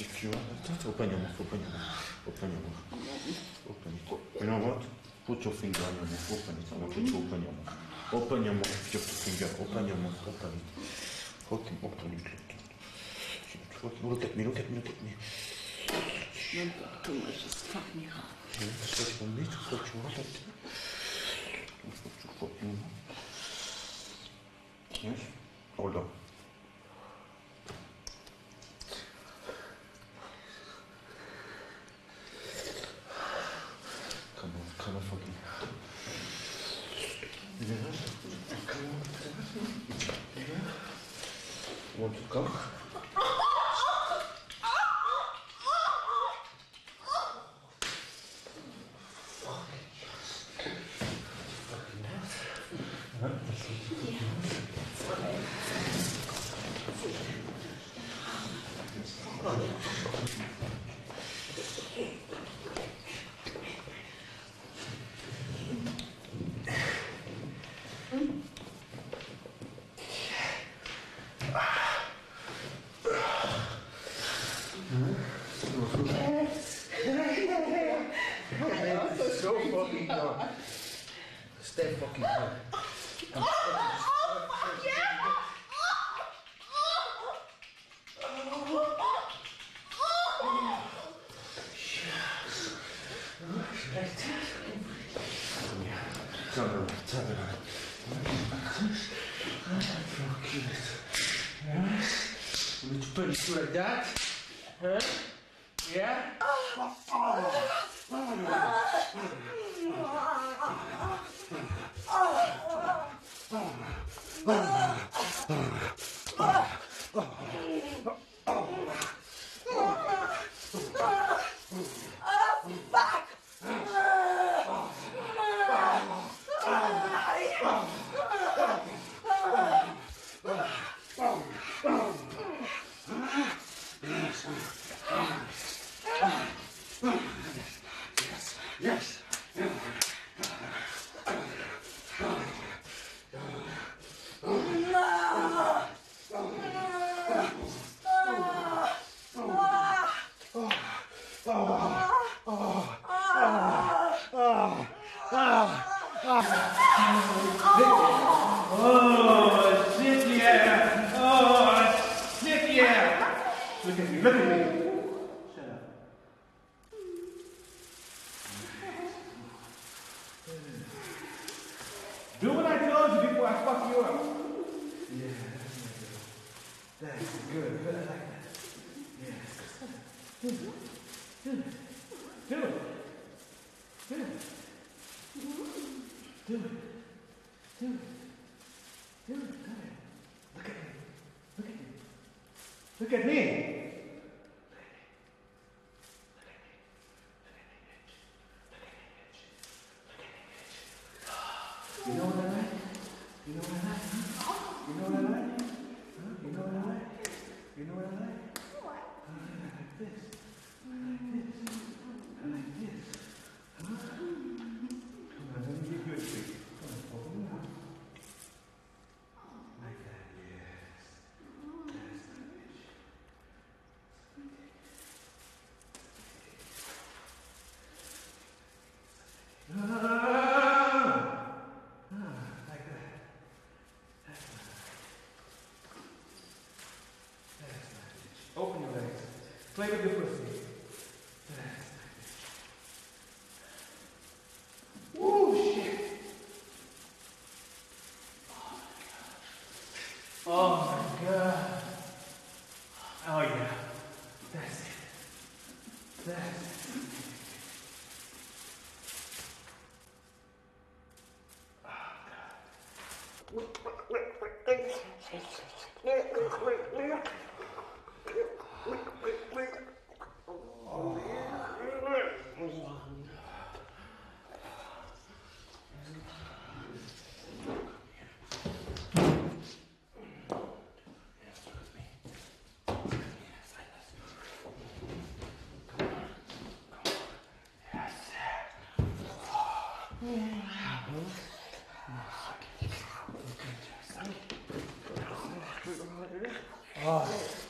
If you want that, open your mouth, open your mouth, open your mouth. Open it. You know what? Put your finger on your mouth, open it. I want you to open your mouth. Open your mouth, just finger. Open your mouth, open it. Fucking open it. Look at me, look at me, look at me. Don't talk too much, just fuck me up. Yeah, that's fucking. Yes. Come on. Yeah. Will you put it like that? Huh? Yeah? Yes. Oh, shit, yeah. Oh, shit, yeah. Look at me, look at me. Shut up. Do what I told you before I fuck you up. Yeah, that's good. That's good. I like that. Yeah. Oh.